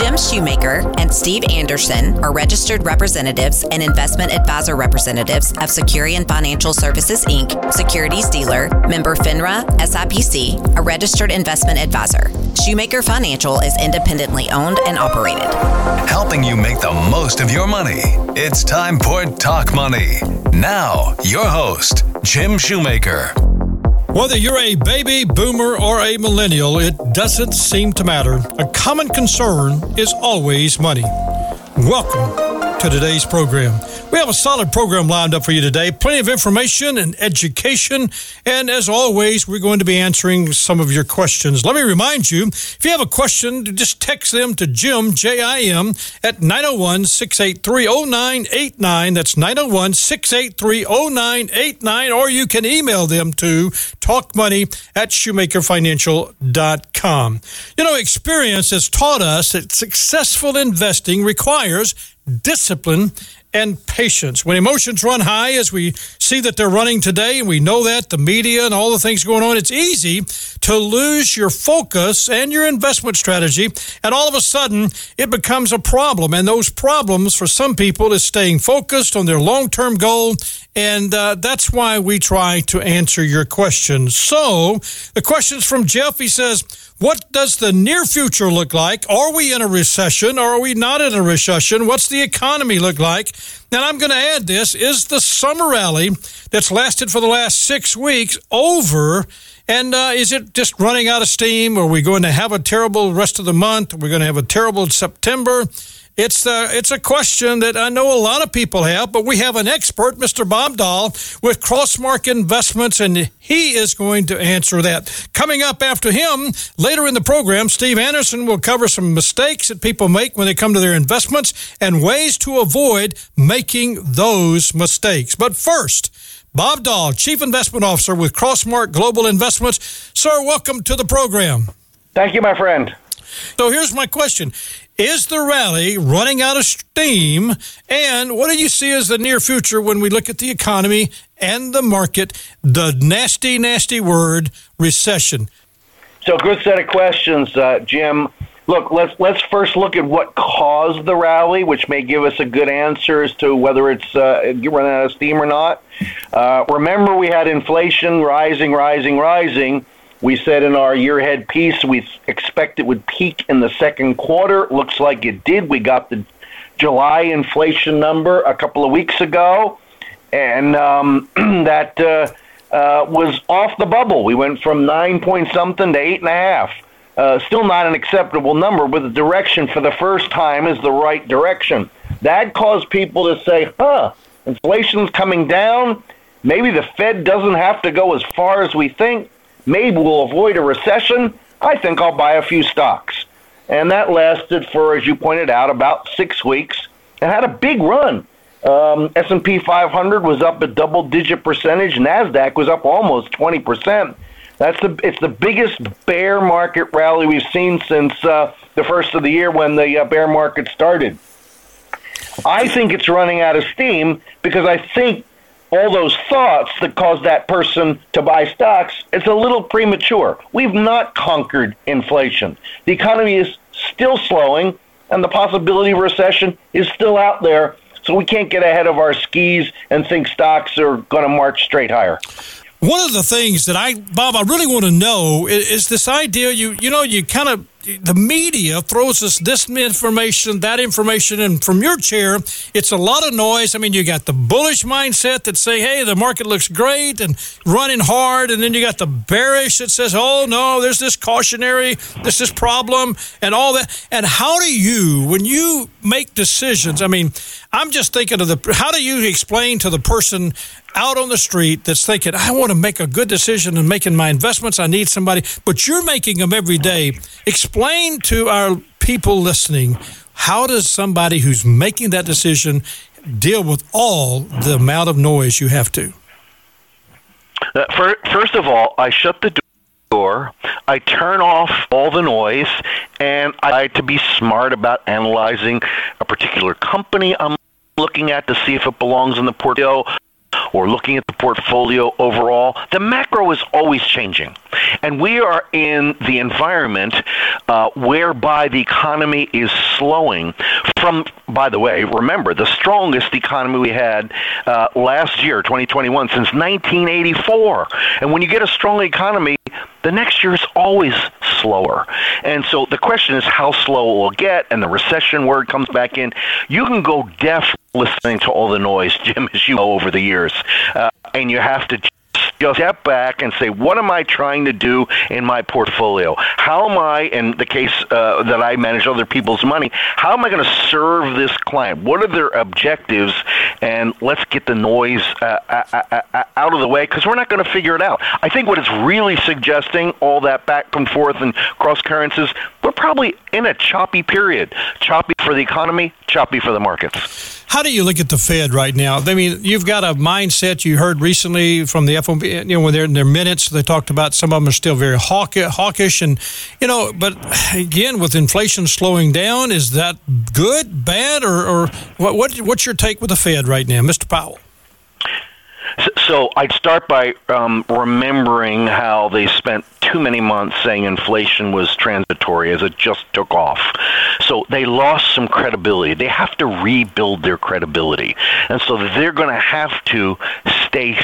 Jim Shoemaker and Steve Anderson are registered representatives and investment advisor representatives of Securian Financial Services Inc., securities dealer, member FINRA, SIPC, a registered investment advisor. Shoemaker Financial is independently owned and operated. Helping you make the most of your money. It's time for Talk Money. Now, your host, Jim Shoemaker. Whether you're a baby boomer or a millennial, it doesn't seem to matter. A common concern is always money. Welcome to today's program. We have a solid program lined up for you today. Plenty of information and education. And as always, we're going to be answering some of your questions. Let me remind you if you have a question, just text them to Jim, J I M, at 901 683 0989. That's 901 683 0989. Or you can email them to talkmoney at shoemakerfinancial.com. You know, experience has taught us that successful investing requires discipline and patience. When emotions run high, as we see that they're running today, and we know that the media and all the things going on, it's easy to lose your focus and your investment strategy. And all of a sudden, it becomes a problem. And those problems for some people is staying focused on their long term goal. And uh, that's why we try to answer your questions. So the question's from Jeff. He says, what does the near future look like? Are we in a recession? Or are we not in a recession? What's the economy look like? And I'm going to add this is the summer rally that's lasted for the last six weeks over? And uh, is it just running out of steam? Are we going to have a terrible rest of the month? We're we going to have a terrible September? It's uh, it's a question that I know a lot of people have, but we have an expert, Mr. Bob Doll, with Crossmark Investments, and he is going to answer that. Coming up after him, later in the program, Steve Anderson will cover some mistakes that people make when they come to their investments and ways to avoid making those mistakes. But first, Bob Doll, Chief Investment Officer with Crossmark Global Investments. Sir, welcome to the program. Thank you, my friend. So here's my question is the rally running out of steam? And what do you see as the near future when we look at the economy and the market? The nasty, nasty word recession. So, good set of questions, uh, Jim. Look, let's let's first look at what caused the rally, which may give us a good answer as to whether it's uh, running out of steam or not. Uh, remember, we had inflation rising, rising, rising we said in our year ahead piece we expect it would peak in the second quarter. Looks like it did. We got the July inflation number a couple of weeks ago, and um, that uh, uh, was off the bubble. We went from nine point something to eight and a half. Uh, still not an acceptable number, but the direction for the first time is the right direction. That caused people to say, huh, inflation's coming down. Maybe the Fed doesn't have to go as far as we think maybe we'll avoid a recession, I think I'll buy a few stocks. And that lasted for, as you pointed out, about six weeks and had a big run. Um, S&P 500 was up a double-digit percentage. Nasdaq was up almost 20 percent. That's the it's the biggest bear market rally we've seen since uh, the first of the year when the uh, bear market started. I think it's running out of steam because I think all those thoughts that cause that person to buy stocks, it's a little premature. We've not conquered inflation. The economy is still slowing, and the possibility of recession is still out there. So we can't get ahead of our skis and think stocks are going to march straight higher. One of the things that I, Bob, I really want to know is, is this idea. You, you know, you kind of the media throws us this information, that information, and from your chair, it's a lot of noise. I mean, you got the bullish mindset that say, "Hey, the market looks great and running hard," and then you got the bearish that says, "Oh no, there's this cautionary, there's this problem, and all that." And how do you, when you make decisions? I mean, I'm just thinking of the. How do you explain to the person out on the street that's thinking, I want to make a good decision in making my investments. I need somebody, but you're making them every day. To our people listening how does somebody who's making that decision deal with all the amount of noise you have to? Uh, first of all, I shut the door. I turn off all the noise, and I like to be smart about analyzing a particular company I'm looking at to see if it belongs in the portfolio or looking at the portfolio overall, the macro is always changing. And we are in the environment uh, whereby the economy is slowing from, by the way, remember, the strongest economy we had uh, last year, 2021, since 1984. And when you get a strong economy, the next year is always slower. And so the question is how slow it will get, and the recession word comes back in. You can go deaf listening to all the noise, Jim, as you know over the years, uh, and you have to just step back and say, what am I trying to do in my portfolio? How am I, in the case uh, that I manage other people's money, how am I going to serve this client? What are their objectives? And let's get the noise uh, uh, uh, uh out of the way because we're not going to figure it out. I think what it's really suggesting, all that back and forth and cross currents, is we're probably in a choppy period. Choppy for the economy, choppy for the markets. How do you look at the Fed right now? I mean, you've got a mindset you heard recently from the FOMC, you know, when they're in their minutes, they talked about some of them are still very hawkish. And, you know, but again, with inflation slowing down, is that good, bad, or, or what, what's your take with the Fed right now, Mr. Powell? So I'd start by um, remembering how they spent too many months saying inflation was transitory as it just took off. So they lost some credibility. They have to rebuild their credibility. And so they're going to have to stay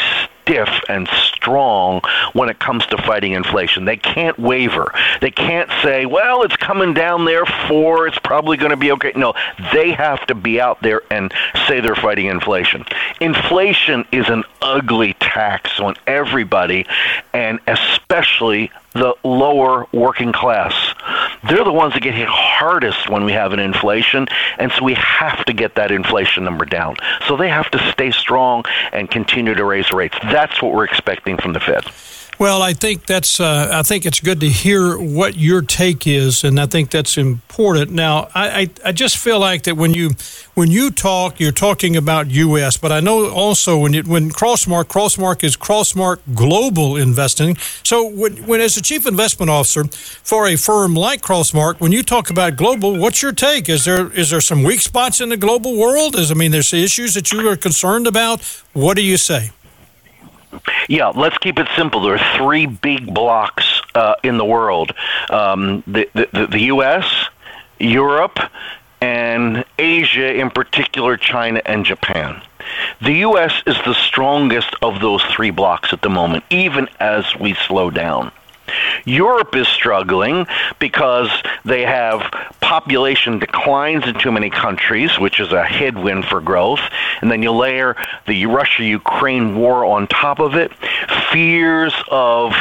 stiff and strong when it comes to fighting inflation. They can't waver. They can't say, well, it's coming down there for, it's probably going to be okay. No, they have to be out there and say they're fighting inflation. Inflation is an ugly tax on everybody, and especially the lower working class. They're the ones that get hit hardest when we have an inflation, and so we have to get that inflation number down. So they have to stay strong and continue to raise rates. That's what we're expecting from the Fed. Well, I think that's. Uh, I think it's good to hear what your take is, and I think that's important. Now, I, I, I, just feel like that when you when you talk, you're talking about U.S., but I know also when you, when Crossmark Crossmark is Crossmark Global Investing. So, when, when as a chief investment officer for a firm like Crossmark, when you talk about global, what's your take? Is there is there some weak spots in the global world? Is I mean, there's issues that you are concerned about. What do you say? Yeah, let's keep it simple. There are three big blocks uh, in the world: um, the, the the U.S., Europe, and Asia, in particular, China and Japan. The U.S. is the strongest of those three blocks at the moment, even as we slow down. Europe is struggling because they have population declines in too many countries, which is a headwind for growth. And then you layer the Russia Ukraine war on top of it, fears of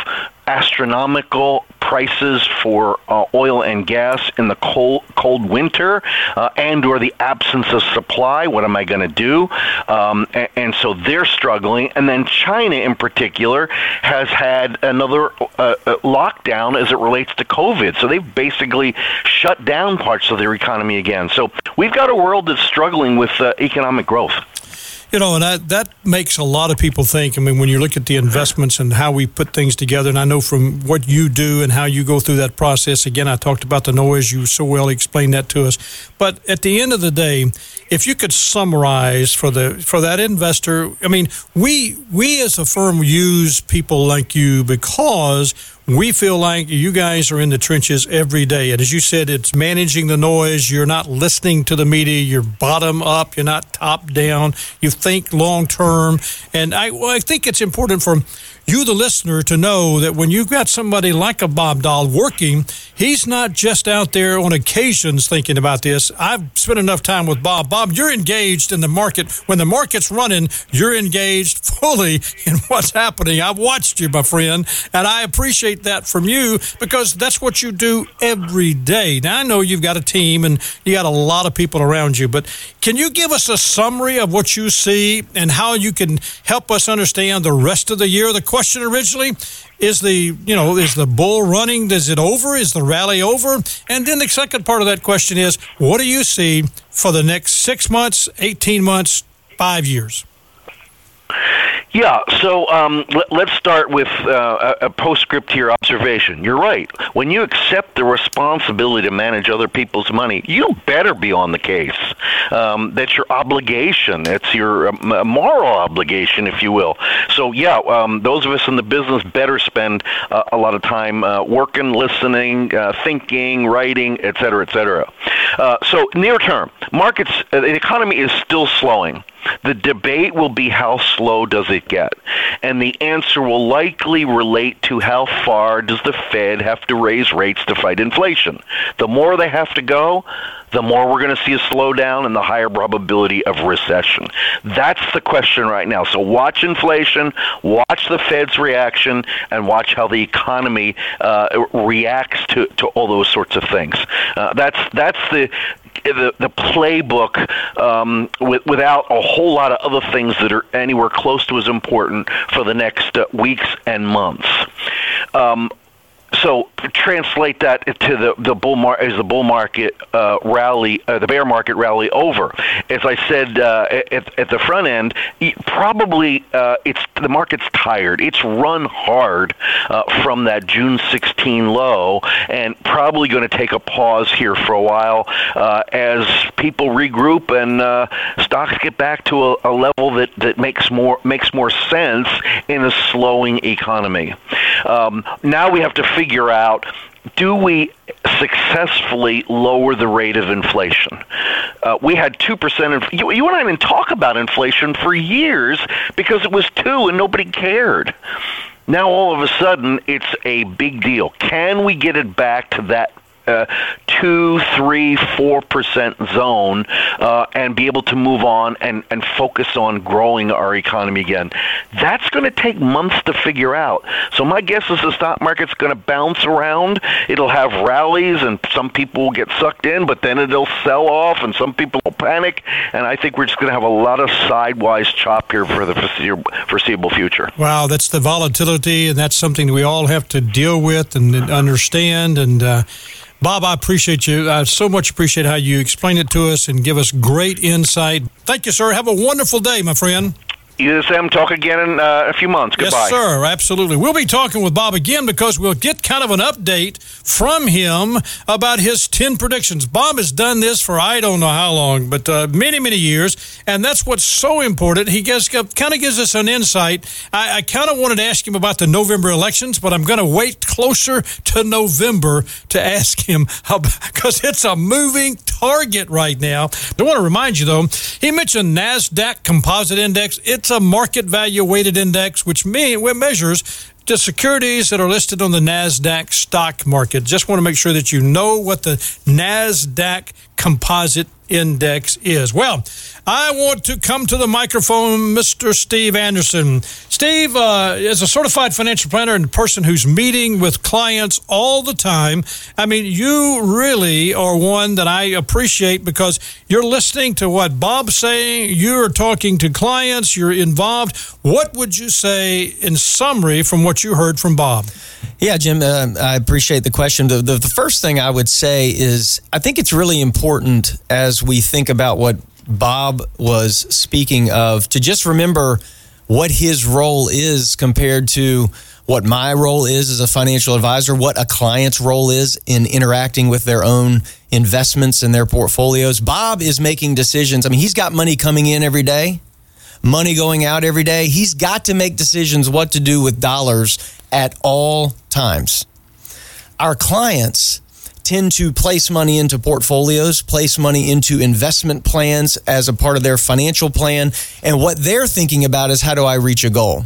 astronomical prices for uh, oil and gas in the cold cold winter uh, and or the absence of supply. What am i going to do? Um, and, and, so they're struggling. And then china in particular has had another uh, uh, lockdown as it relates to covid. So they've basically shut down parts of their economy again. So we've got a world that's struggling with uh, economic growth you know, and that, that makes a lot of people think. I mean, when you look at the investments and how we put things together, and I know from what you do and how you go through that process, again, I talked about the noise. You so well explained that to us. But at the end of the day, if you could summarize for the for that investor, I mean, we we as a firm use people like you because we feel like you guys are in the trenches every day. And as you said, it's managing the noise. You're not listening to the media. You're bottom up. You're not top down. You think long term. And I, well, I think it's important for you, the listener, to know that when you've got somebody like a Bob Doll working, he's not just out there on occasions thinking about this. I've spent enough time with Bob. Bob, you're engaged in the market. When the market's running, you're engaged fully in what's happening. I've watched you, my friend, and I appreciate that from you because that's what you do every day. Now, I know you've got a team and you got a lot of people around you, but can you give us a summary of what you see and how you can help us understand the rest of the year? The question originally is the you know is the bull running is it over is the rally over and then the second part of that question is what do you see for the next six months 18 months five years yeah, so um, let, us start with uh, a, a postscript to your observation. You're right. When you accept the responsibility to manage other people's money, you better be on the case. Um, that's your obligation. It's your um, moral obligation, if you will. So yeah, um, those of us in the business better spend uh, a lot of time uh, working, listening, uh, thinking, writing, et cetera, et cetera. Uh, so near term, markets, uh, the economy is still slowing. The debate will be how slow does it get? And the answer will likely relate to how far does the Fed have to raise rates to fight inflation. The more they have to go, the more we're going to see a slowdown and the higher probability of recession. That's the question right now. So watch inflation, watch the Fed's reaction, and watch how the economy uh, reacts to, to all those sorts of things. Uh, that's that's the the, the playbook um, with, without a whole lot of other things that are anywhere close to as important for the next uh, weeks and months. Um, so translate that to the the bull mar- as the bull market uh, rally, uh, the bear market rally over. As I said uh, at, at the front end, probably uh, it's the market's tired. It's run hard uh, from that June 16 low, and probably going to take a pause here for a while uh, as people regroup and stocks get back to a, a level that, that makes more makes more sense in a slowing economy. Um, now we have to figure figure out do we successfully lower the rate of inflation? Uh, we had 2%. Inf- you, you and I didn't talk about inflation for years because it was 2 and nobody cared. Now all of a sudden it's a big deal. Can we get it back to that uh, two, three, four percent zone uh, and be able to move on and, and focus on growing our economy again. That's going to take months to figure out. So my guess is the stock market's going to bounce around. It'll have rallies, and some people will get sucked in, but then it'll sell off, and some people will panic. And I think we're just going to have a lot of sidewise chop here for the foreseeable future. Wow, that's the volatility, and that's something we all have to deal with and understand. And uh, Bob, I appreciate you. I so much appreciate how you explain it to us and give us great insight. Thank you, sir. Have a wonderful day, my friend. USM talk again in uh, a few months. Goodbye. Yes, sir. Absolutely. We'll be talking with Bob again because we'll get kind of an update from him about his 10 predictions. Bob has done this for I don't know how long, but uh, many, many years. And that's what's so important. He gets, kind of gives us an insight. I, I kind of wanted to ask him about the November elections, but I'm going to wait closer to November to ask him because it's a moving target right now. I want to remind you, though, he mentioned NASDAQ Composite Index. It it's a market value weighted index, which measures the securities that are listed on the NASDAQ stock market. Just want to make sure that you know what the NASDAQ composite index is. Well, I want to come to the microphone, Mr. Steve Anderson. Steve, uh, as a certified financial planner and person who's meeting with clients all the time, I mean, you really are one that I appreciate because you're listening to what Bob's saying, you're talking to clients, you're involved. What would you say in summary from what you heard from Bob? Yeah, Jim, uh, I appreciate the question. The, the, the first thing I would say is I think it's really important as we think about what Bob was speaking of to just remember what his role is compared to what my role is as a financial advisor, what a client's role is in interacting with their own investments and their portfolios. Bob is making decisions. I mean, he's got money coming in every day, money going out every day. He's got to make decisions what to do with dollars at all times. Our clients tend to place money into portfolios, place money into investment plans as a part of their financial plan. And what they're thinking about is how do I reach a goal?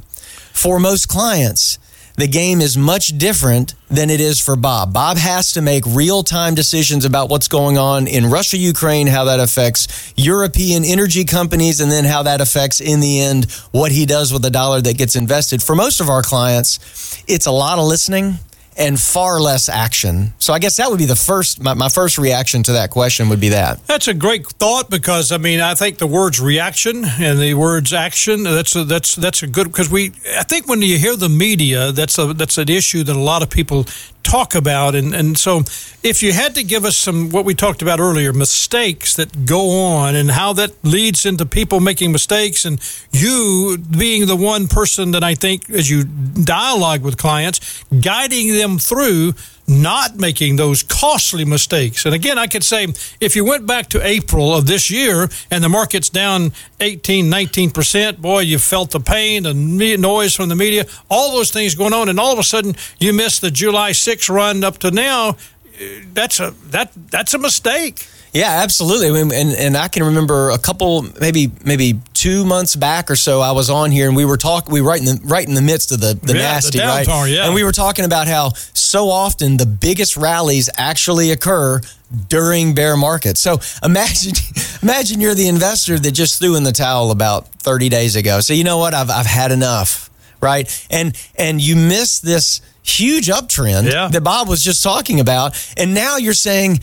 For most clients, the game is much different than it is for Bob. Bob has to make real time decisions about what's going on in Russia, Ukraine, how that affects European energy companies, and then how that affects, in the end, what he does with the dollar that gets invested. For most of our clients, it's a lot of listening and far less action. So I guess that would be the first, my, my, first reaction to that question would be that. That's a great thought because I mean, I think the words reaction and the words action, that's a, that's, that's a good, because we, I think when you hear the media, that's a, that's an issue that a lot of people talk about. And, and so, if you had to give us some, what we talked about earlier, mistakes that go on and how that leads into people making mistakes, and you being the one person that I think, as you dialogue with clients, guiding them through not making those costly mistakes. And again, I could say if you went back to April of this year and the market's down 18, 19%, boy, you felt the pain, the noise from the media, all those things going on, and all of a sudden you miss the July 6 run up to now. Eh, that's a that that's a mistake. Yeah, absolutely. I mean, and and I can remember a couple, maybe maybe two months back or so, I was on here and we were talking. We were right in the right in the midst of the the yeah, nasty, the right? Yeah. And we were talking about how so often the biggest rallies actually occur during bear markets. So imagine imagine you're the investor that just threw in the towel about 30 days ago. So you know what? I've I've had enough, right? And and you miss this huge uptrend yeah. that Bob was just talking about, and now you're saying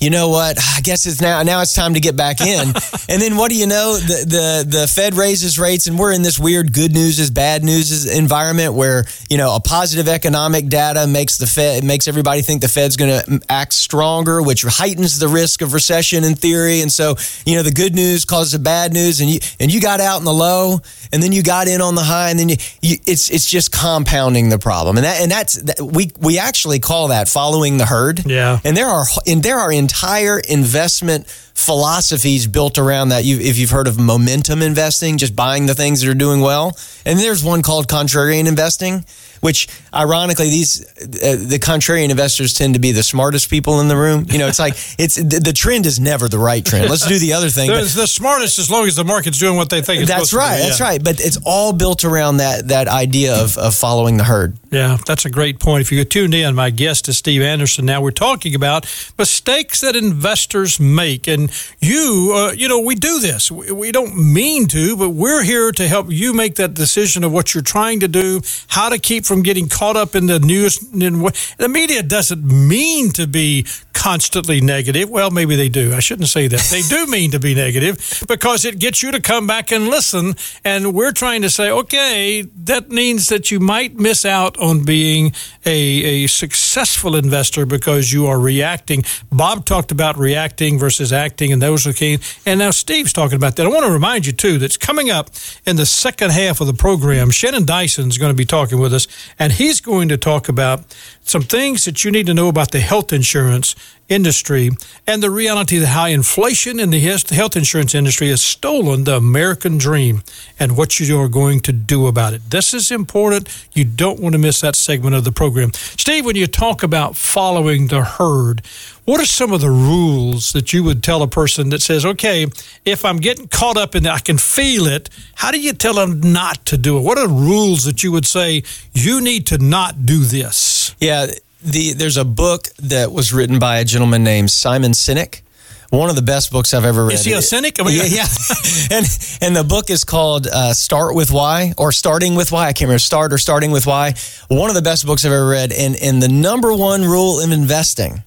you know what? I guess it's now now it's time to get back in. and then what do you know? The, the the Fed raises rates, and we're in this weird good news is bad news is environment where you know a positive economic data makes the Fed makes everybody think the Fed's going to act stronger, which heightens the risk of recession in theory. And so you know the good news causes the bad news, and you and you got out in the low, and then you got in on the high, and then you, you it's it's just compounding the problem. And that and that's that, we we actually call that following the herd. Yeah. And there are and there are entire investment philosophies built around that. You, if you've heard of momentum investing, just buying the things that are doing well, and there's one called contrarian investing, which ironically these uh, the contrarian investors tend to be the smartest people in the room. You know, it's like it's the, the trend is never the right trend. Let's do the other thing. They're the smartest as long as the market's doing what they think. that's right. Do, that's right. But it's all built around that that idea of, of following the herd. Yeah, that's a great point. If you tuned in, my guest is Steve Anderson. Now we're talking about mistakes that investors make, and you, uh, you know, we do this. We, we don't mean to, but we're here to help you make that decision of what you're trying to do, how to keep from getting caught up in the news. The media doesn't mean to be constantly negative. Well, maybe they do. I shouldn't say that. They do mean to be negative because it gets you to come back and listen. And we're trying to say, okay, that means that you might miss out on being a, a successful investor because you are reacting. Bob talked about reacting versus acting, and those are key. And now Steve's talking about that. I want to remind you, too, that's coming up in the second half of the program. Shannon Dyson's going to be talking with us, and he's going to talk about some things that you need to know about the health insurance industry and the reality that how inflation in the health insurance industry has stolen the American dream and what you are going to do about it. This is important. You don't want to miss that segment of the program. Steve, when you talk about following the herd, what are some of the rules that you would tell a person that says, okay, if I'm getting caught up in it, I can feel it. How do you tell them not to do it? What are the rules that you would say you need to not do this? Yeah, the there's a book that was written by a gentleman named Simon Sinek. One of the best books I've ever read. Is he a cynic? I mean, yeah, yeah. and and the book is called uh, "Start with Why" or "Starting with Why." I can't remember "Start" or "Starting with Why." One of the best books I've ever read. And and the number one rule of investing,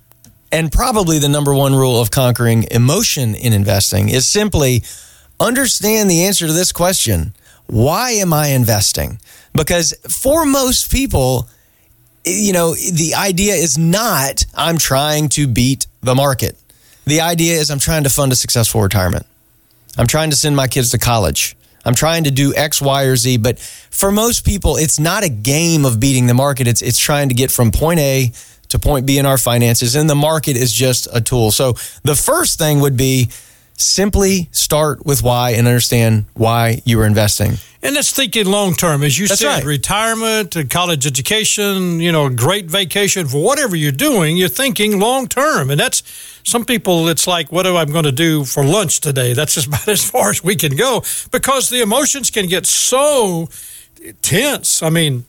and probably the number one rule of conquering emotion in investing, is simply understand the answer to this question: Why am I investing? Because for most people you know, the idea is not I'm trying to beat the market. The idea is I'm trying to fund a successful retirement. I'm trying to send my kids to college. I'm trying to do X, Y, or Z. But for most people, it's not a game of beating the market. It's it's trying to get from point A to point B in our finances, and the market is just a tool. So the first thing would be simply start with why and understand why you are investing. And that's thinking long term, as you That's said, right. retirement, college education, you know, great vacation for whatever you're doing. You're thinking long term, and that's some people. It's like, what am I going to do for lunch today? That's just about as far as we can go because the emotions can get so tense. I mean,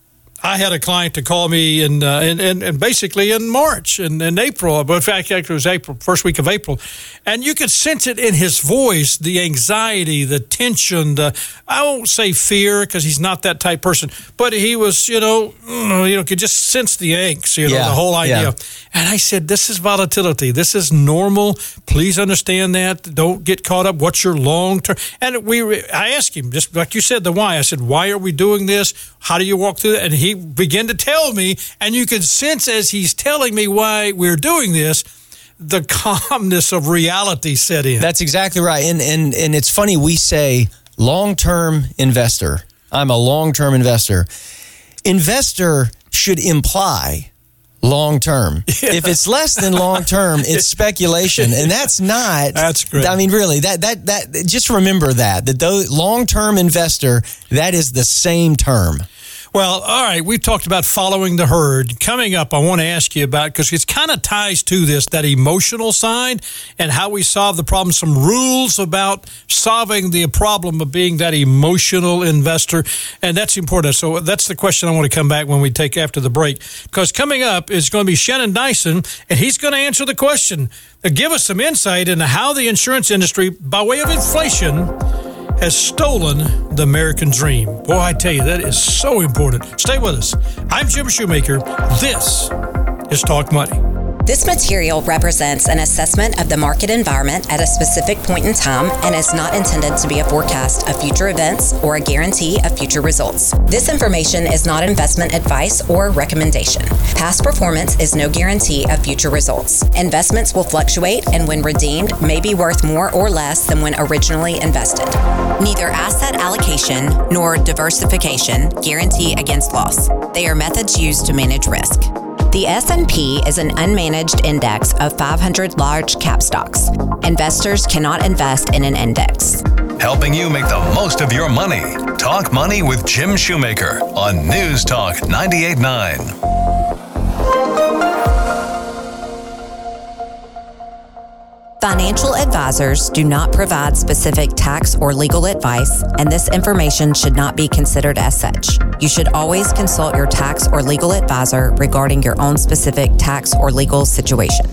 I had a client to call me in, uh, in, in, in basically in March and in, in April, but in fact, it was April, first week of April, and you could sense it in his voice, the anxiety, the tension, the I won't say fear because he's not that type person, but he was, you know, mm, you know, could just sense the angst, you know, Yeah, the whole idea. yeah. And I said, this is volatility. This is normal. Please understand that. Don't get caught up. What's your long term? And we, I asked him, just like you said, the why. I said, why are we doing this? How do you walk through that? And he began to tell me, and you can sense as he's telling me why we're doing this, the calmness of reality set in. That's exactly right. And and and it's funny we say long-term investor. I'm a long-term investor. Investor should imply long term. If it's less than long term, it's speculation, and that's not. That's great. I mean, really, that that that. Just remember that that those long term investor, that is the same term. Well, all right, we've talked about following the herd. Coming up, I want to ask you about because it kind of ties to this that emotional side and how we solve the problem. Some rules about solving the problem of being that emotional investor, and that's important. So that's the question I want to come back when we take after the break. Because coming up is going to be Shannon Dyson, and he's going to answer the question, give us some insight into how the insurance industry, by way of inflation has stolen the American dream. Boy, I tell you, that is so important. Stay with us. I'm Jim Shoemaker. This is Talk Money. This material represents an assessment of the market environment at a specific point in time and is not intended to be a forecast of future events or a guarantee of future results. This information is not investment advice or recommendation. Past performance is no guarantee of future results. Investments will fluctuate and when redeemed may be worth more or less than when originally invested. Neither asset allocation nor diversification guarantee against loss. They are methods used to manage risk. The S&P is an unmanaged index of 500 large cap stocks. Investors cannot invest in an index. Helping you make the most of your money. Talk Money with Jim Shoemaker on News Talk 98.9. Financial advisors do not provide specific tax or legal advice, and this information should not be considered as such. You should always consult your tax or legal advisor regarding your own specific tax or legal situation.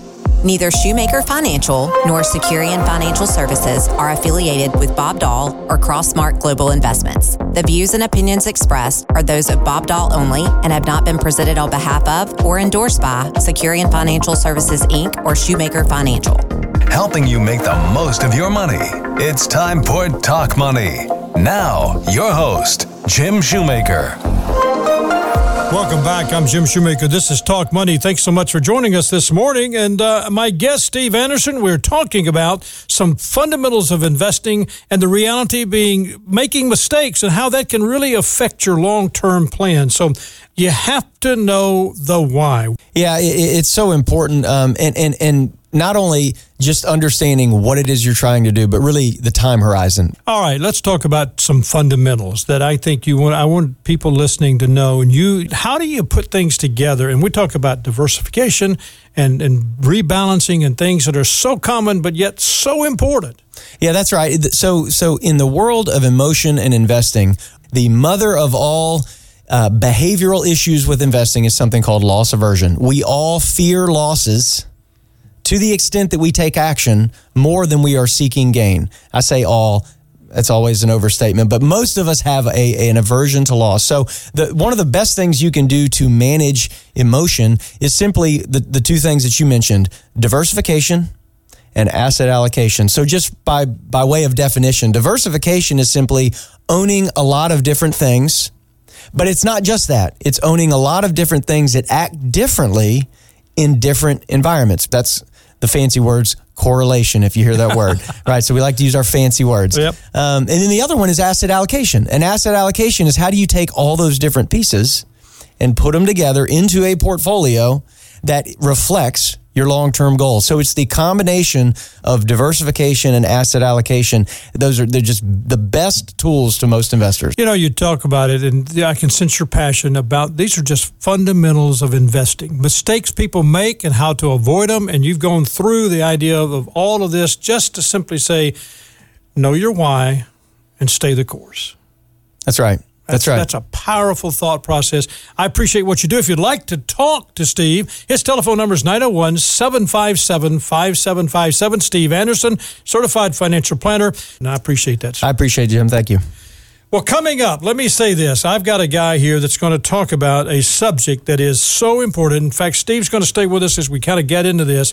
Neither Shoemaker Financial nor Securian Financial Services are affiliated with Bob Doll or Crossmark Global Investments. The views and opinions expressed are those of Bob Doll only and have not been presented on behalf of or endorsed by Securian Financial Services Inc. or Shoemaker Financial. Helping you make the most of your money. It's time for Talk Money. Now, your host, Jim Shoemaker. Welcome back. I'm Jim Shoemaker. This is Talk Money. Thanks so much for joining us this morning. And uh, my guest, Steve Anderson, we're talking about some fundamentals of investing and the reality being making mistakes and how that can really affect your long term plan. So you have to know the why. Yeah, it, it's so important. Um, and, and, and not only just understanding what it is you're trying to do, but really the time horizon. All right, let's talk about some fundamentals that I think you want. I want people listening to know. And you, how do you put things together? And we talk about diversification and and rebalancing and things that are so common but yet so important. Yeah, that's right. So so in the world of emotion and investing, the mother of all. Uh, behavioral issues with investing is something called loss aversion. We all fear losses to the extent that we take action more than we are seeking gain. I say all. That's always an overstatement, but most of us have a, an aversion to loss. So, the, one of the best things you can do to manage emotion is simply the, the two things that you mentioned diversification and asset allocation. So, just by, by way of definition, diversification is simply owning a lot of different things, but it's not just that, it's owning a lot of different things that act differently in different environments. That's the fancy words correlation, if you hear that word, right? So we like to use our fancy words. Yep. Um, and then the other one is asset allocation. And asset allocation is how do you take all those different pieces and put them together into a portfolio that reflects your long-term goals. So it's the combination of diversification and asset allocation. Those are they're just the best tools to most investors. You know, you talk about it, and I can sense your passion about these are just fundamentals of investing. Mistakes people make and how to avoid them. And you've gone through the idea of, of all of this just to simply say, know your why and stay the course. That's right. That's, That's, right. That's a powerful thought process. I appreciate what you do. If you'd like to talk to Steve, his telephone number is 901 757 5757. Steve Anderson, certified financial planner. And I appreciate that. Sir. I appreciate you, Jim. Thank you. Well, coming up, let me say this. I've got a guy here that's going to talk about a subject that is so important. In fact, Steve's going to stay with us as we kind of get into this.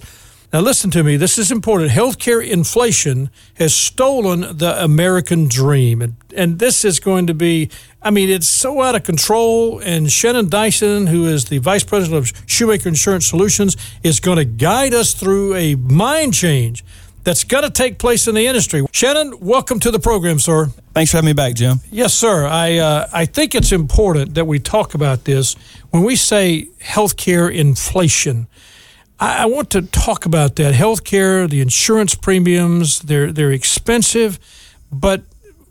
Now, listen to me. This is important. Healthcare inflation has stolen the American dream. And, and this is going to be, I mean, it's so out of control. And Shannon Dyson, who is the vice president of Shoemaker Insurance Solutions, is going to guide us through a mind change that's going to take place in the industry. Shannon, welcome to the program, sir. Thanks for having me back, Jim. Yes, sir. I uh, I think it's important that we talk about this when we say healthcare inflation. I, I want to talk about that healthcare, the insurance premiums. They're they're expensive, but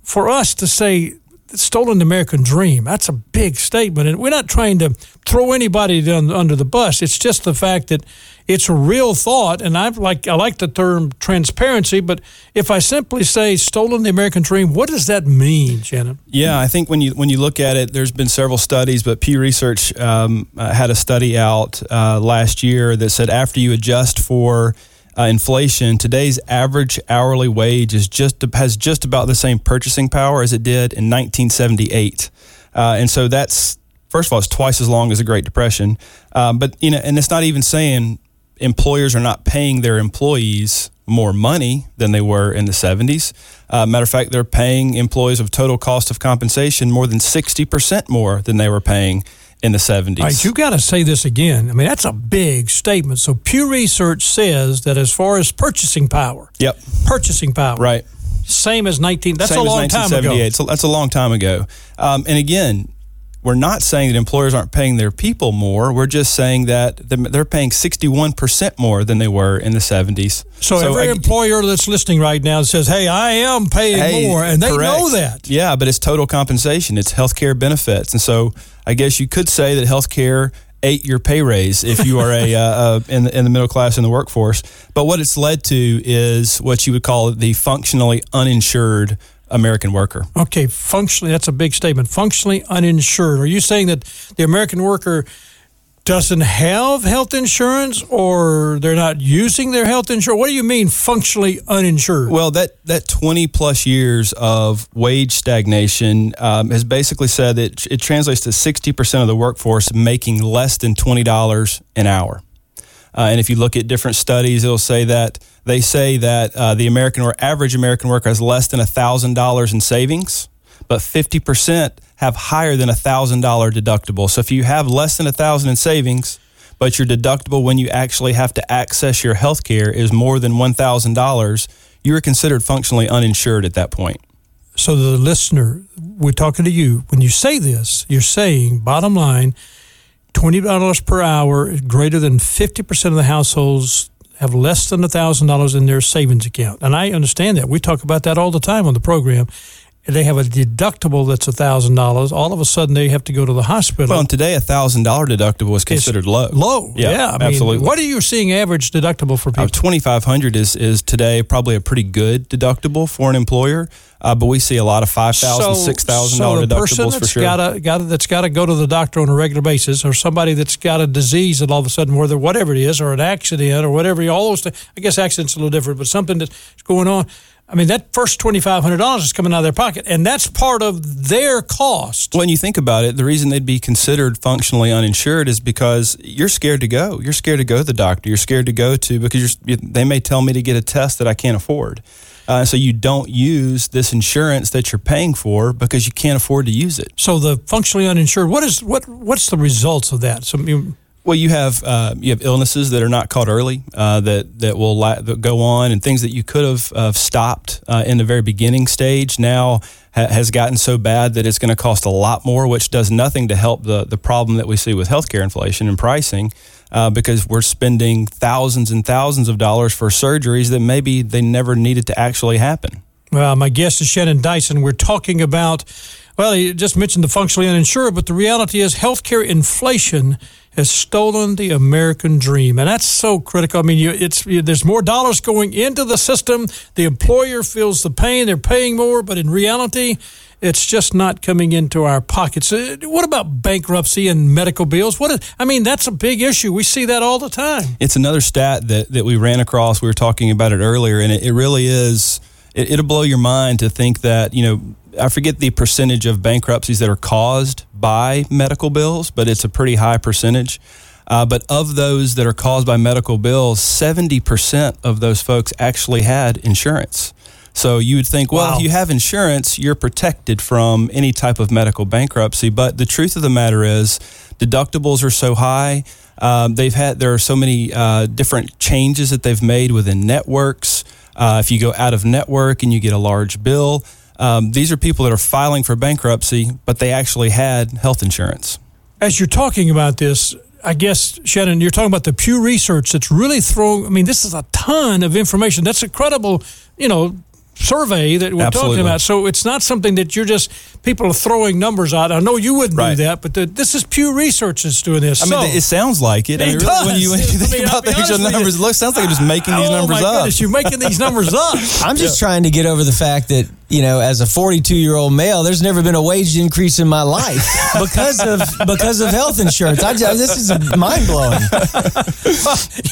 for us to say stolen American dream. That's a big statement. And we're not trying to throw anybody under the bus. It's just the fact that it's a real thought. And I like I like the term transparency, but if I simply say stolen the American dream, what does that mean, Shannon? Yeah, I think when you when you look at it, there's been several studies, but Pew Research um, uh, had a study out uh, last year that said after you adjust for uh, inflation, today's average hourly wage is just has just about the same purchasing power as it did in 1978, uh, and so that's first of all, it's twice as long as the Great Depression. Um, but you know, and it's not even saying employers are not paying their employees more money than they were in the 70s. Uh, matter of fact, they're paying employees of total cost of compensation more than 60% more than they were paying in the 70s. All right, you got to say this again. I mean, that's a big statement. So Pew Research says that as far as purchasing power, yep, purchasing power, right, same as 19. That's same a long time ago. So that's a long time ago. Um, and again, we're not saying that employers aren't paying their people more. We're just saying that they're paying 61% more than they were in the 70s. So, so every I, employer that's listening right now says, hey, I am paying hey, more, and they correct. know that. Yeah, but it's total compensation, it's health care benefits. And so I guess you could say that health care ate your pay raise if you are a uh, uh, in, the, in the middle class in the workforce. But what it's led to is what you would call the functionally uninsured American worker. Okay, functionally, that's a big statement. Functionally uninsured. Are you saying that the American worker doesn't have health insurance or they're not using their health insurance? What do you mean functionally uninsured? Well, that, that 20 plus years of wage stagnation um, has basically said that it translates to 60% of the workforce making less than $20 an hour. Uh, and if you look at different studies, it'll say that they say that uh, the American or average American worker has less than $1,000 in savings, but 50% have higher than $1,000 deductible. So if you have less than 1000 in savings, but your deductible when you actually have to access your health care is more than $1,000, you are considered functionally uninsured at that point. So the listener, we're talking to you. When you say this, you're saying, bottom line, $20 per hour, greater than 50% of the households have less than $1,000 in their savings account. And I understand that. We talk about that all the time on the program. They have a deductible that's $1,000. All of a sudden, they have to go to the hospital. Well, and today, a $1,000 deductible is considered it's low. Low, yeah. yeah I absolutely. Mean, what are you seeing average deductible for people? Uh, 2500 is, is today probably a pretty good deductible for an employer. Uh, but we see a lot of five thousand, so, six thousand dollar deductibles person that's for sure. Gotta, gotta, that's got to go to the doctor on a regular basis, or somebody that's got a disease that all of a sudden, whether whatever it is, or an accident, or whatever, all those. Things, I guess accidents a little different, but something that's going on. I mean, that first twenty five hundred dollars is coming out of their pocket, and that's part of their cost. When you think about it, the reason they'd be considered functionally uninsured is because you're scared to go. You're scared to go to the doctor. You're scared to go to because they may tell me to get a test that I can't afford. Uh, so you don't use this insurance that you're paying for because you can't afford to use it. So the functionally uninsured, what is what? What's the results of that? So you, well, you have uh, you have illnesses that are not caught early uh, that that will la- that go on, and things that you could have uh, stopped uh, in the very beginning stage now ha- has gotten so bad that it's going to cost a lot more, which does nothing to help the the problem that we see with healthcare inflation and pricing uh, because we're spending thousands and thousands of dollars for surgeries that maybe they never needed to actually happen. Well, my guest is Shannon Dyson. We're talking about, well, you just mentioned the functionally uninsured, but the reality is healthcare inflation has stolen the American dream, and that's so critical. I mean, you, it's you, there's more dollars going into the system. The employer feels the pain; they're paying more, but in reality, it's just not coming into our pockets. Uh, what about bankruptcy and medical bills? What I mean, that's a big issue. We see that all the time. It's another stat that, that we ran across. We were talking about it earlier, and it, it really is. It, it'll blow your mind to think that you know. I forget the percentage of bankruptcies that are caused by medical bills, but it's a pretty high percentage. Uh, but of those that are caused by medical bills, 70% of those folks actually had insurance. So you would think, well, wow. if you have insurance, you're protected from any type of medical bankruptcy. But the truth of the matter is, deductibles are so high. Um, they've had there are so many uh, different changes that they've made within networks. Uh, if you go out of network and you get a large bill, um, these are people that are filing for bankruptcy, but they actually had health insurance. As you're talking about this, I guess, Shannon, you're talking about the Pew Research that's really throwing, I mean, this is a ton of information. That's incredible, you know, survey that we're Absolutely. talking about. So it's not something that you're just people are throwing numbers out. I know you wouldn't Right. do that, but the, this is Pew Research that's doing this. I mean, it sounds like it. I It mean, really, when you, when you does. I think mean, about be the actual numbers, it looks sounds like you're just making these oh numbers my up. goodness, you're making these numbers up. I'm just trying to get over the fact that you know, as a 42 year old male, there's never been a wage increase in my life because of because of health insurance. I just, this is mind blowing.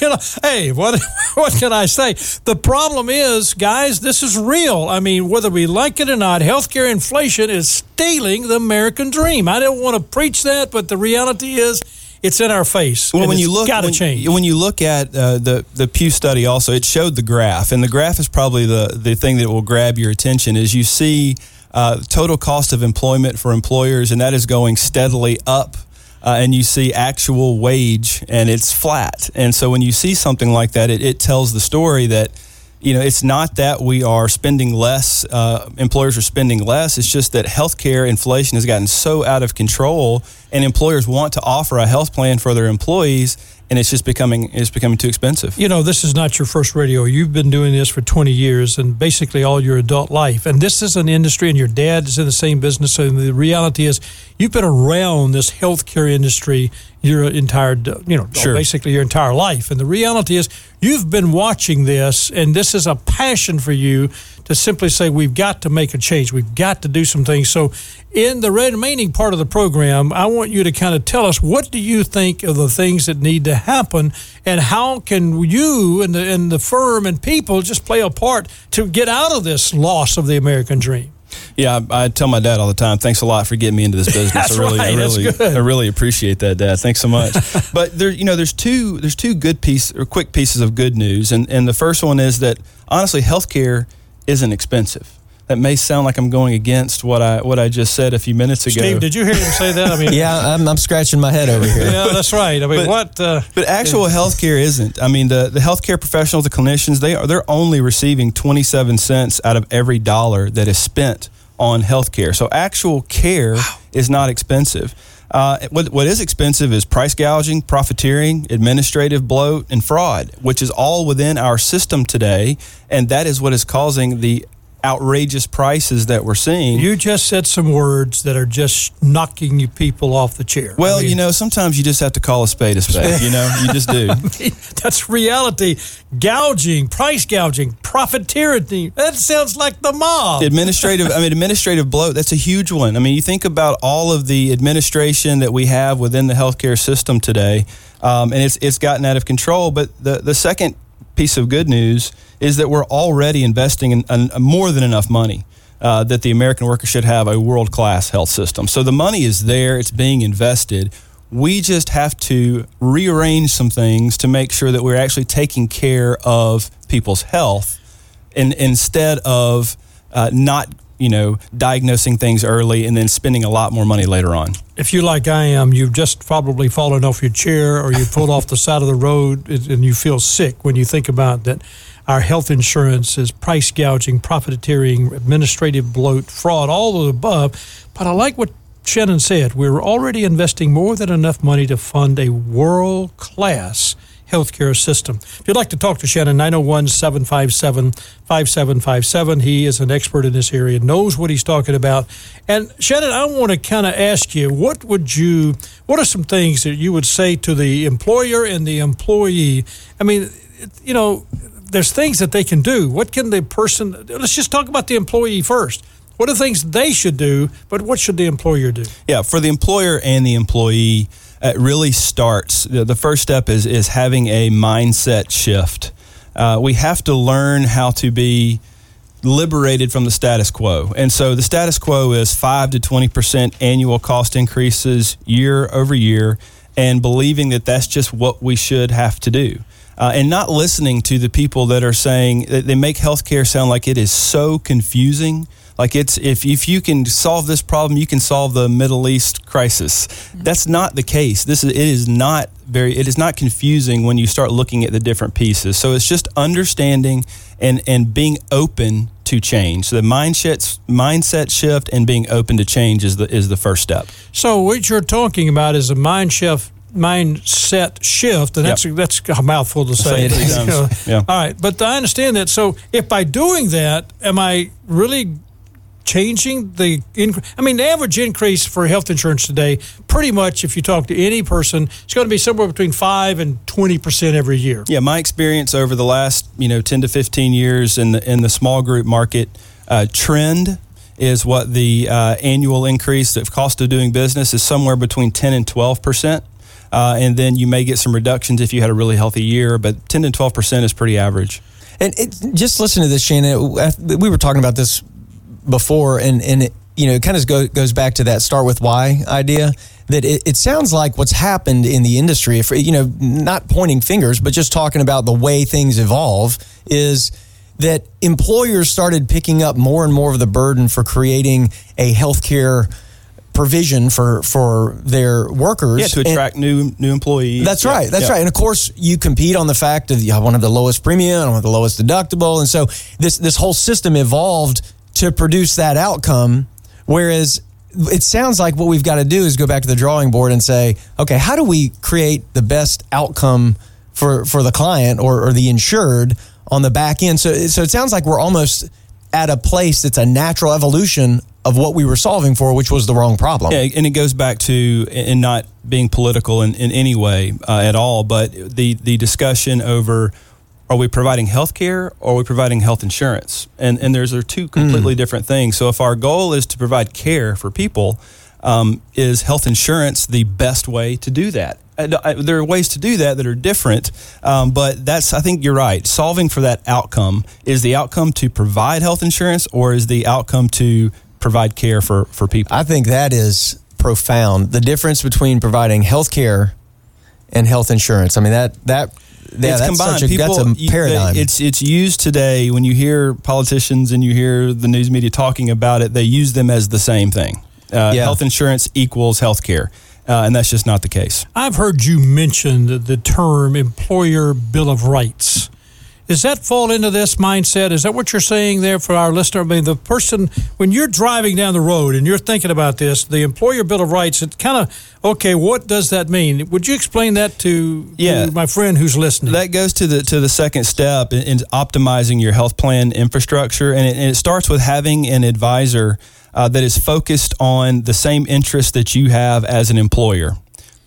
you know, hey, what what can I say? The problem is, guys, this is real. I mean, whether we like it or not, healthcare inflation is stealing the American dream. I don't want to preach that, but the reality is, it's in our face. Well, and when it's you look, got to when, change. when you look at uh, the the Pew study, also it showed the graph, and the graph is probably the the thing that will grab your attention. Is you see uh, total cost of employment for employers, and that is going steadily up. Uh, and you see actual wage, and it's flat. And so when you see something like that, it, it tells the story that you know, it's not that we are spending less, uh, employers are spending less. It's just that healthcare inflation has gotten so out of control, and employers want to offer a health plan for their employees, and it's just becoming it's becoming too expensive. you know, this is not your first radio. You've been doing this for 20 years and basically all your adult life. And this is an industry, and your dad is in the same business. So the reality is, you've been around this healthcare industry your entire, you know, Sure. basically your entire life. And the reality is, you've been watching this, and this is a passion for you to simply say, we've got to make a change. We've got to do some things. So, in the remaining part of the program, I want you to kind of tell us what do you think of the things that need to happen, and how can you and the and the firm and people just play a part to get out of this loss of the American dream. Yeah, I, I tell my dad all the time, "Thanks a lot for getting me into this business. That's I really, right, I that's good. I really appreciate that, Dad. Thanks so much." but there, you know, there's two, there's two good piece or quick pieces of good news, and and the first one is that honestly, healthcare isn't expensive. That may sound like I'm going against what I what I just said a few minutes ago. Steve, did you hear him say that? I mean, Yeah, I'm, I'm scratching my head over here. yeah, that's right. I mean, But- what? Uh, But actual healthcare isn't. I mean, the, the healthcare professionals, the clinicians, they are they're only receiving 27 cents out of every dollar that is spent on healthcare. So actual care is not expensive. Uh, what, what is expensive is price gouging, profiteering, administrative bloat, and fraud, which is all within our system today, and that is what is causing the outrageous prices that we're seeing. you just said some words that are just knocking you people off the chair. well, I mean, you know, sometimes you just have to call a spade a spade. You know, you just do. That's reality. Gouging, price gouging, profiteering. That sounds like the mob. administrative i mean administrative bloat that's a huge one i mean you think about all of the administration that we have within the healthcare system today um, and it's it's gotten out of control but the the second piece of good news is that we're already investing in, in more than enough money uh, that the American worker should have a world class health system. So the money is there, it's being invested. We just have to rearrange some things to make sure that we're actually taking care of people's health and instead of uh, not you know diagnosing things early and then spending a lot more money later on if you're like I am, you've just probably fallen off your chair or you pulled off the side of the road and you feel sick when you think about that. Our health insurance is price gouging, profiteering, administrative bloat, fraud, all of the above. But I like what Shannon said. We're already investing more than enough money to fund a world class healthcare system. If you'd like to talk to Shannon, 901 757 5757. He is an expert in this area, knows what he's talking about. And Shannon, I want to kind of ask you what would you, what are some things that you would say to the employer and the employee? I mean, you know, there's things that they can do. What can the person, let's just talk about the employee first. What are the things they should do, but what should the employer do? yeah for the employer and the employee it really starts the, first step is is having a mindset shift uh, we have to learn how to be liberated from the status quo. And so the status quo is 5 to 20% annual cost increases year over year and believing that that's just what we should have to do. Uh, and not listening to the people that are saying that they make healthcare sound like it is so confusing. Like it's if if you can solve this problem, you can solve the Middle East crisis. Mm-hmm. That's not the case. This is it is not very it is not confusing when you start looking at the different pieces. So it's just understanding and and being open to change. So the mindset mindset shift and being open to change is the is the first step. So what you're talking about is a mind shift mindset shift, and that's Yep. that's a mouthful to say. Say it three You times. know. Yeah. All right, but I understand that. So if by doing that, am I really changing the? Inc- I mean, the average increase for health insurance today, pretty much, if you talk to any person, it's going to be somewhere between five and twenty percent every year. Yeah, my experience over the last you know ten to fifteen years in the in the small group market uh, trend is what the uh, annual increase of cost of doing business is somewhere between ten and twelve percent. Uh, and then you may get some reductions if you had a really healthy year, but 10 to 12 percent is pretty average. And it, just listen to this, Shannon. We were talking about this before, and and it, you know, it kind of go, goes back to that start with why idea. That it, it sounds like what's happened in the industry, if you know, not pointing fingers, but just talking about the way things evolve, is that employers started picking up more and more of the burden for creating a healthcare provision for for their workers. Yeah, to And- attract new new employees. that's Yeah, right. That's yeah. right. And of course, you compete on the fact of I want to have the lowest premium, I want the lowest deductible, and so this this whole system evolved to produce that outcome. Whereas it sounds like what we've got to do is go back to the drawing board and say, okay, how do we create the best outcome for for the client or, or the insured on the back end? So so it sounds like we're almost at a place that's a natural evolution of what we were solving for, which was the wrong problem. Yeah, and it goes back to and not being political in, in any way uh, at all, but the the discussion over are we providing health care or are we providing health insurance? And and there's are two completely different things. So if our goal is to provide care for people, um, is health insurance the best way to do that? I- I- there are ways to do that that are different, um, but that's I think you're right. Solving for that outcome is the outcome to provide health insurance, or is the outcome to provide care for for people? I think that is profound. The difference between providing health care and health insurance. I mean that that yeah, it's that's combined. such a People, that's a paradigm. they- it's it's used today when you hear politicians and you hear the news media talking about it. They use them as the same thing. Uh, Yeah. Health insurance equals health care, uh, and that's just not the case. I've heard you mention the, the term employer bill of rights. Does that fall into this mindset? Is that what you're saying there for our listener? I mean, the person, when you're driving down the road and you're thinking about this, the employer bill of rights, it kind of, okay, what does that mean? Would you explain that to, Yeah. to my friend who's listening? That goes to the to the second step in, in optimizing your health plan infrastructure, and it, and it starts with having an advisor uh, that is focused on the same interests that you have as an employer.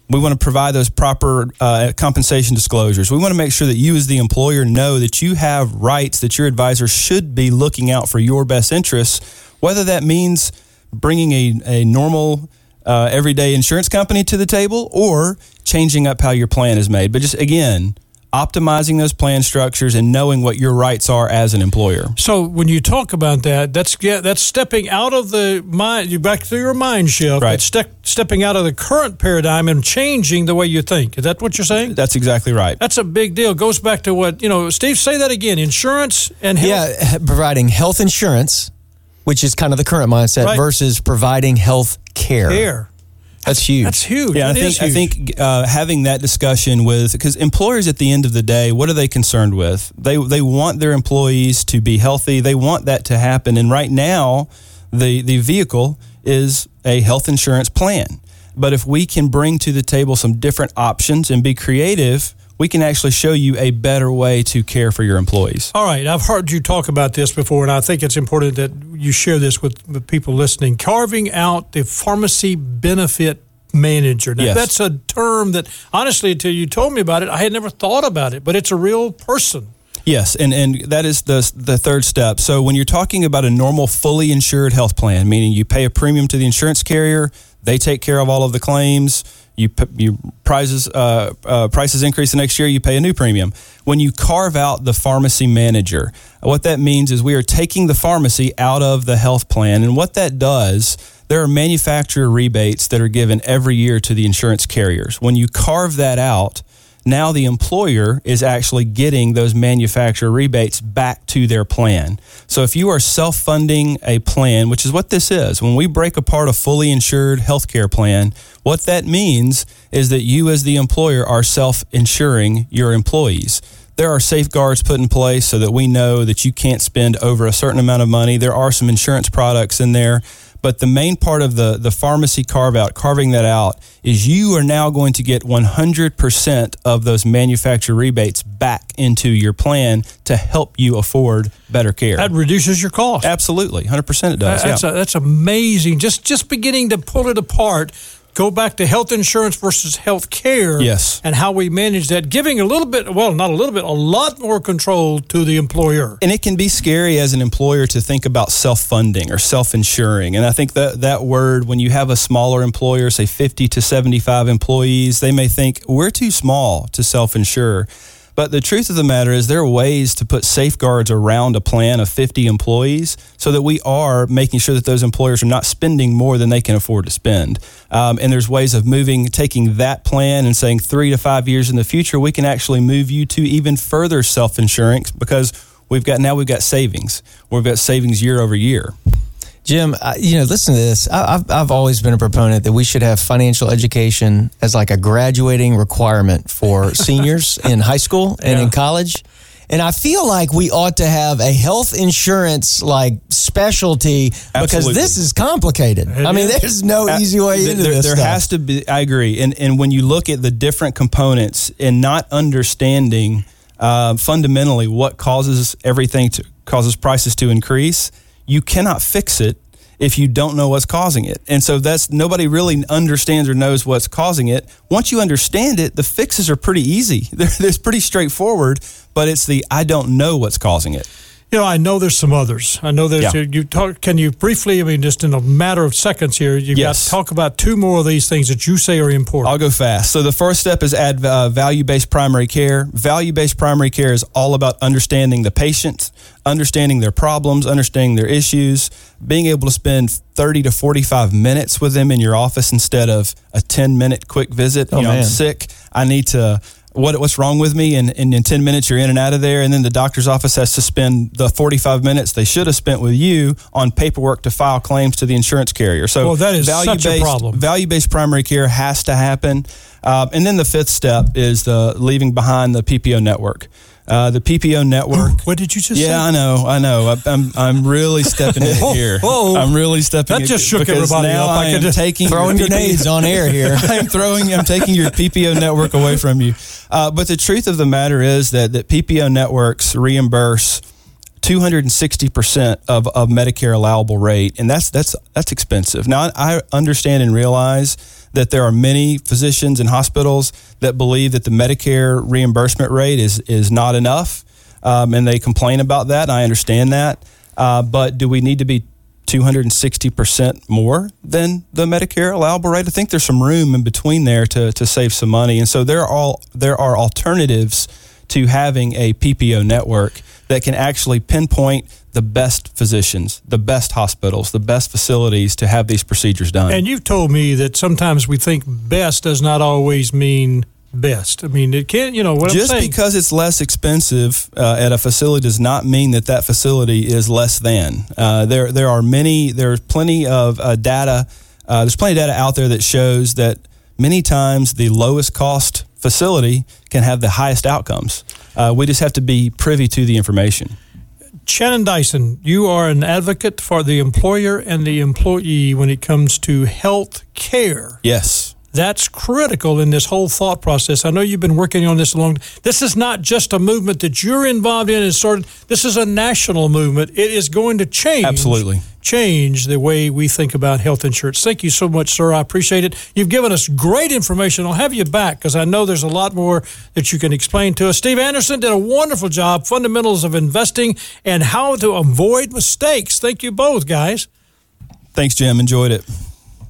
We want to provide those proper uh, compensation disclosures. We want to make sure that you, as the employer, know that you have rights that your advisor should be looking out for your best interests, whether that means bringing a, a normal uh, everyday insurance company to the table or changing up how your plan is made. But just again, optimizing those plan structures and knowing what your rights are as an employer. So when you talk about that, that's yeah, that's stepping out of the mind. You back to your mind shift. Right. It's ste- stepping out of the current paradigm and changing the way you think. Is that what you're saying? That's exactly right. That's a big deal. Goes back to what you know, Steve. Say that again. Insurance and health. yeah, providing health insurance, which is kind of the current mindset, Right. versus providing health care. care. That's huge. That's huge. Yeah, I think I think uh, having that discussion with because employers at the end of the day, what are they concerned with? They they want their employees to be healthy. They want that to happen. And right now, the the vehicle is a health insurance plan. But if we can bring to the table some different options and be creative, we can actually show you a better way to care for your employees. All right, I've heard you talk about this before, and I think it's important that you share this with, with people listening. Carving out the pharmacy benefit manager. Now, Yes. that's a term that, honestly, until you told me about it, I had never thought about it, but it's a real person. Yes, and, and that is the the third step. So when you're talking about a normal fully insured health plan, meaning you pay a premium to the insurance carrier, they take care of all of the claims. You you prices uh, uh, prices increase the next year, you pay a new premium. When you carve out the pharmacy manager, what that means is we are taking the pharmacy out of the health plan, and what that does. There are manufacturer rebates that are given every year to the insurance carriers. When you carve that out, now the employer is actually getting those manufacturer rebates back to their plan. So if you are self funding a plan, which is what this is, when we break apart a fully insured healthcare plan, what that means is that you, as the employer, are self insuring your employees. There are safeguards put in place so that we know that you can't spend over a certain amount of money. There are some insurance products in there but the main part of the, the pharmacy carve out, carving that out, is you are now going to get 100% of those manufacturer rebates back into your plan to help you afford better care. That reduces your cost. Absolutely. 100% it does. That's, yeah. a, that's amazing. Just, just beginning to pull it apart go back to health insurance versus health care. Yes. And how we manage that, giving a little bit, well, not a little bit, a lot more control to the employer. And it can be scary as an employer to think about self funding or self insuring. And I think that that word, when you have a smaller employer, say 50 to 75 employees, they may think we're too small to self insure. But the truth of the matter is, there are ways to put safeguards around a plan of 50 employees so that we are making sure that those employers are not spending more than they can afford to spend. Um, and there's ways of moving, taking that plan and saying three to five years in the future, we can actually move you to even further self insurance because we've got now we've got savings. We've got savings year over year. Jim, you know, listen to this. I've, I've always been a proponent that we should have financial education as like a graduating requirement for seniors in high school and yeah. in college. And I feel like we ought to have a health insurance like specialty Absolutely. because this is complicated. I mean, there's no easy way into there, this. There stuff. has to be. I agree. And and when you look at the different components and not understanding uh, fundamentally what causes everything to causes prices to increase you cannot fix it if you don't know what's causing it. And so that's nobody really understands or knows what's causing it. Once you understand it, the fixes are pretty easy. They're, they're pretty straightforward, but it's the I don't know what's causing it. You know, I know there's some others. I know there's yeah. you talk. Can you briefly? I mean, just in a matter of seconds here, you yes. got to talk about two more of these things that you say are important. I'll go fast. So the first step is add uh, value-based primary care. Value-based primary care is all about understanding the patient, understanding their problems, understanding their issues, being able to spend 30 to 45 minutes with them in your office instead of a 10-minute quick visit. Oh, you know, man. I'm sick. I need to what what's wrong with me? And, and in 10 minutes you're in and out of there. And then the doctor's office has to spend the 45 minutes they should have spent with you on paperwork to file claims to the insurance carrier. So well, that is such a problem. value-based primary care has to happen. Uh, and then the fifth step is the leaving behind the ppo network uh, the PPO network. what did you just yeah, say? Yeah, I know, I know. I'm I'm really stepping in oh, here. Oh, I'm really stepping. In. That just shook everybody now up. I, I am just taking throwing grenades on air here. I'm throwing. I'm taking your PPO network away from you. Uh, but the truth of the matter is that that PPO networks reimburse 260% of, of Medicare allowable rate. And that's, that's, that's expensive. Now, I understand and realize that there are many physicians and hospitals that believe that the Medicare reimbursement rate is, is not enough. Um, and they complain about that. I understand that. Uh, but do we need to be 260% more than the Medicare allowable rate? I think there's some room in between there to, to save some money. And so there are, all, there are alternatives to having a PPO network that can actually pinpoint the best physicians, the best hospitals, the best facilities to have these procedures done. And you've told me that sometimes we think best does not always mean best. I mean, it can't, you know, what Just because it's less expensive uh, at a facility does not mean that that facility is less than. Uh, there, there are many, there's plenty of uh, data, uh, there's plenty of data out there that shows that many times the lowest cost facility can have the highest outcomes. Uh, we just have to be privy to the information. Shannon Dyson, you are an advocate for the employer and the employee when it comes to health care. Yes. That's critical in this whole thought process. I know you've been working on this long. This is not just a movement that you're involved in and started. This is a national movement. It is going to change. Absolutely. Change the way we think about health insurance. Thank you so much, sir. I appreciate it. You've given us great information. I'll have you back because I know there's a lot more that you can explain to us. Steve Anderson did a wonderful job. Fundamentals of investing and how to avoid mistakes. Thank you both, guys. Thanks, Jim. Enjoyed it.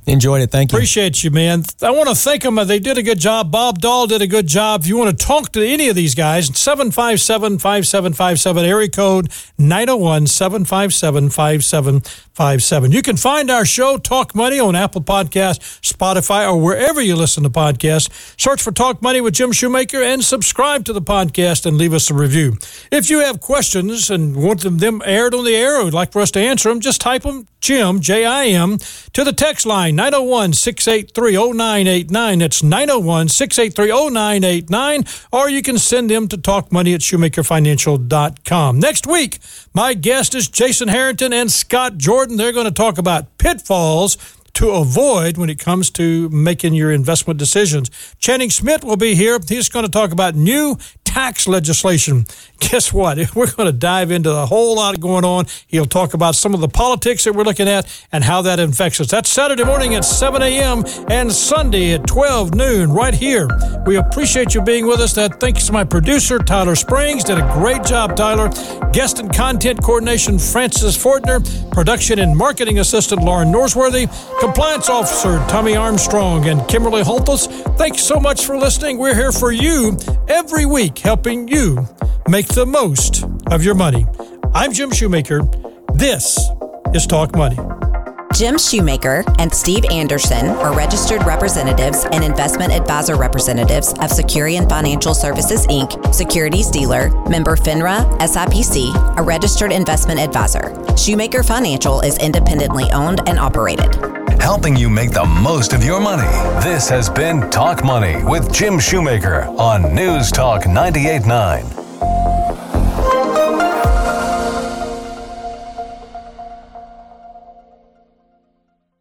Enjoyed it. Thank you. Appreciate you, man. I want to thank them. They did a good job. Bob Doll did a good job. If you want to talk to any of these guys, 757 5757, area code 901 757 5757. You can find our show, Talk Money, on Apple Podcast, Spotify, or wherever you listen to podcasts. Search for Talk Money with Jim Shoemaker and subscribe to the podcast and leave us a review. If you have questions and want them, aired on the air or would like for us to answer them, just type them, Jim, J I M, to the text line 901 683 0989. That's 901 683 0989. Or you can send them to talkmoney at shoemakerfinancial.com. Next week, my guest is Jason Harrington and Scott Jordan. They're going to talk about pitfalls to avoid when it comes to making your investment decisions. Channing Smith will be here. He's going to talk about new tax legislation. Guess what? We're going to dive into a whole lot going on. He'll talk about some of the politics that we're looking at and how that infects us. That's Saturday morning at 7 a.m. and Sunday at 12 noon right here. We appreciate you being with us. That thanks to my producer, Tyler Springs. Did a great job, Tyler. Guest and content coordination, Francis Fortner. Production and marketing assistant, Lauren Norsworthy. Compliance officer, Tommy Armstrong and Kimberly Holtus. Thanks so much for listening. We're here for you every week helping you make the most of your money. I'm Jim Shoemaker. This is Talk Money. Jim Shoemaker and Steve Anderson are registered representatives and investment advisor representatives of Securian Financial Services Inc., securities dealer, member FINRA, SIPC, a registered investment advisor. Shoemaker Financial is independently owned and operated. Helping you make the most of your money. This has been Talk Money with Jim Shoemaker on News Talk 989. Thank you.